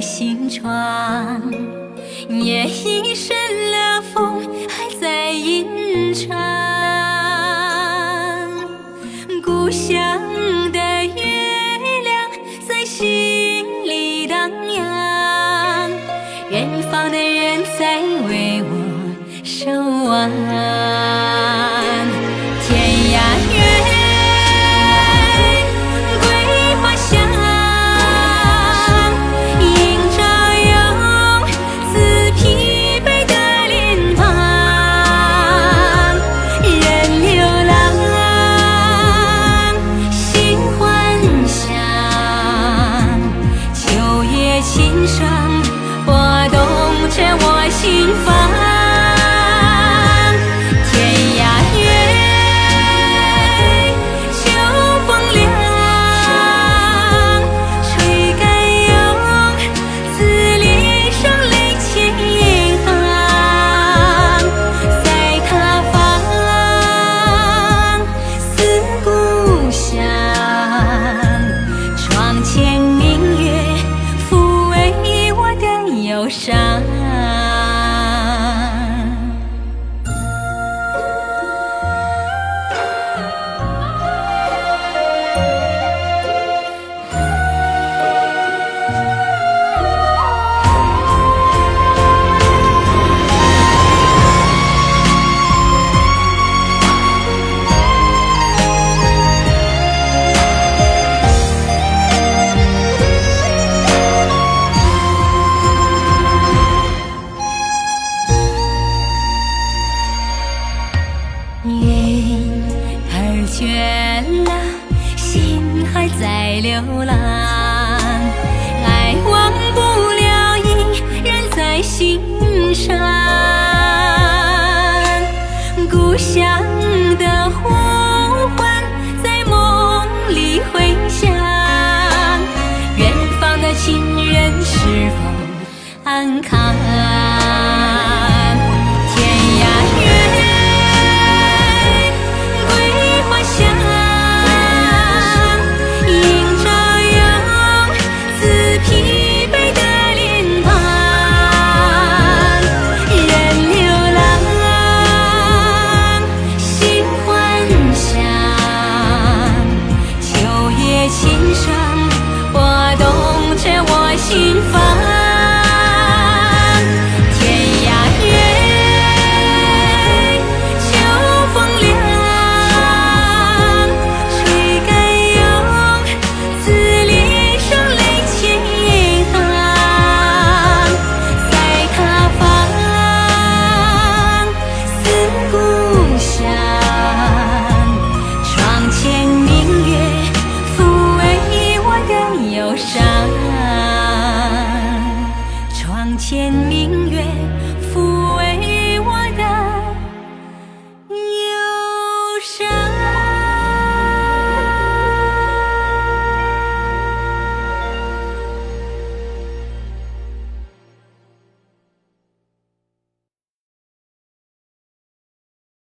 心窗，夜已深了，风还在吟唱。故乡的月亮在心里荡漾，远方的人在为我守望。心上拨动着我心房山流浪，爱忘不了，依然在心上。故乡的呼唤在梦里回响，远方的亲人是否安康？声拨动着我心房 Action!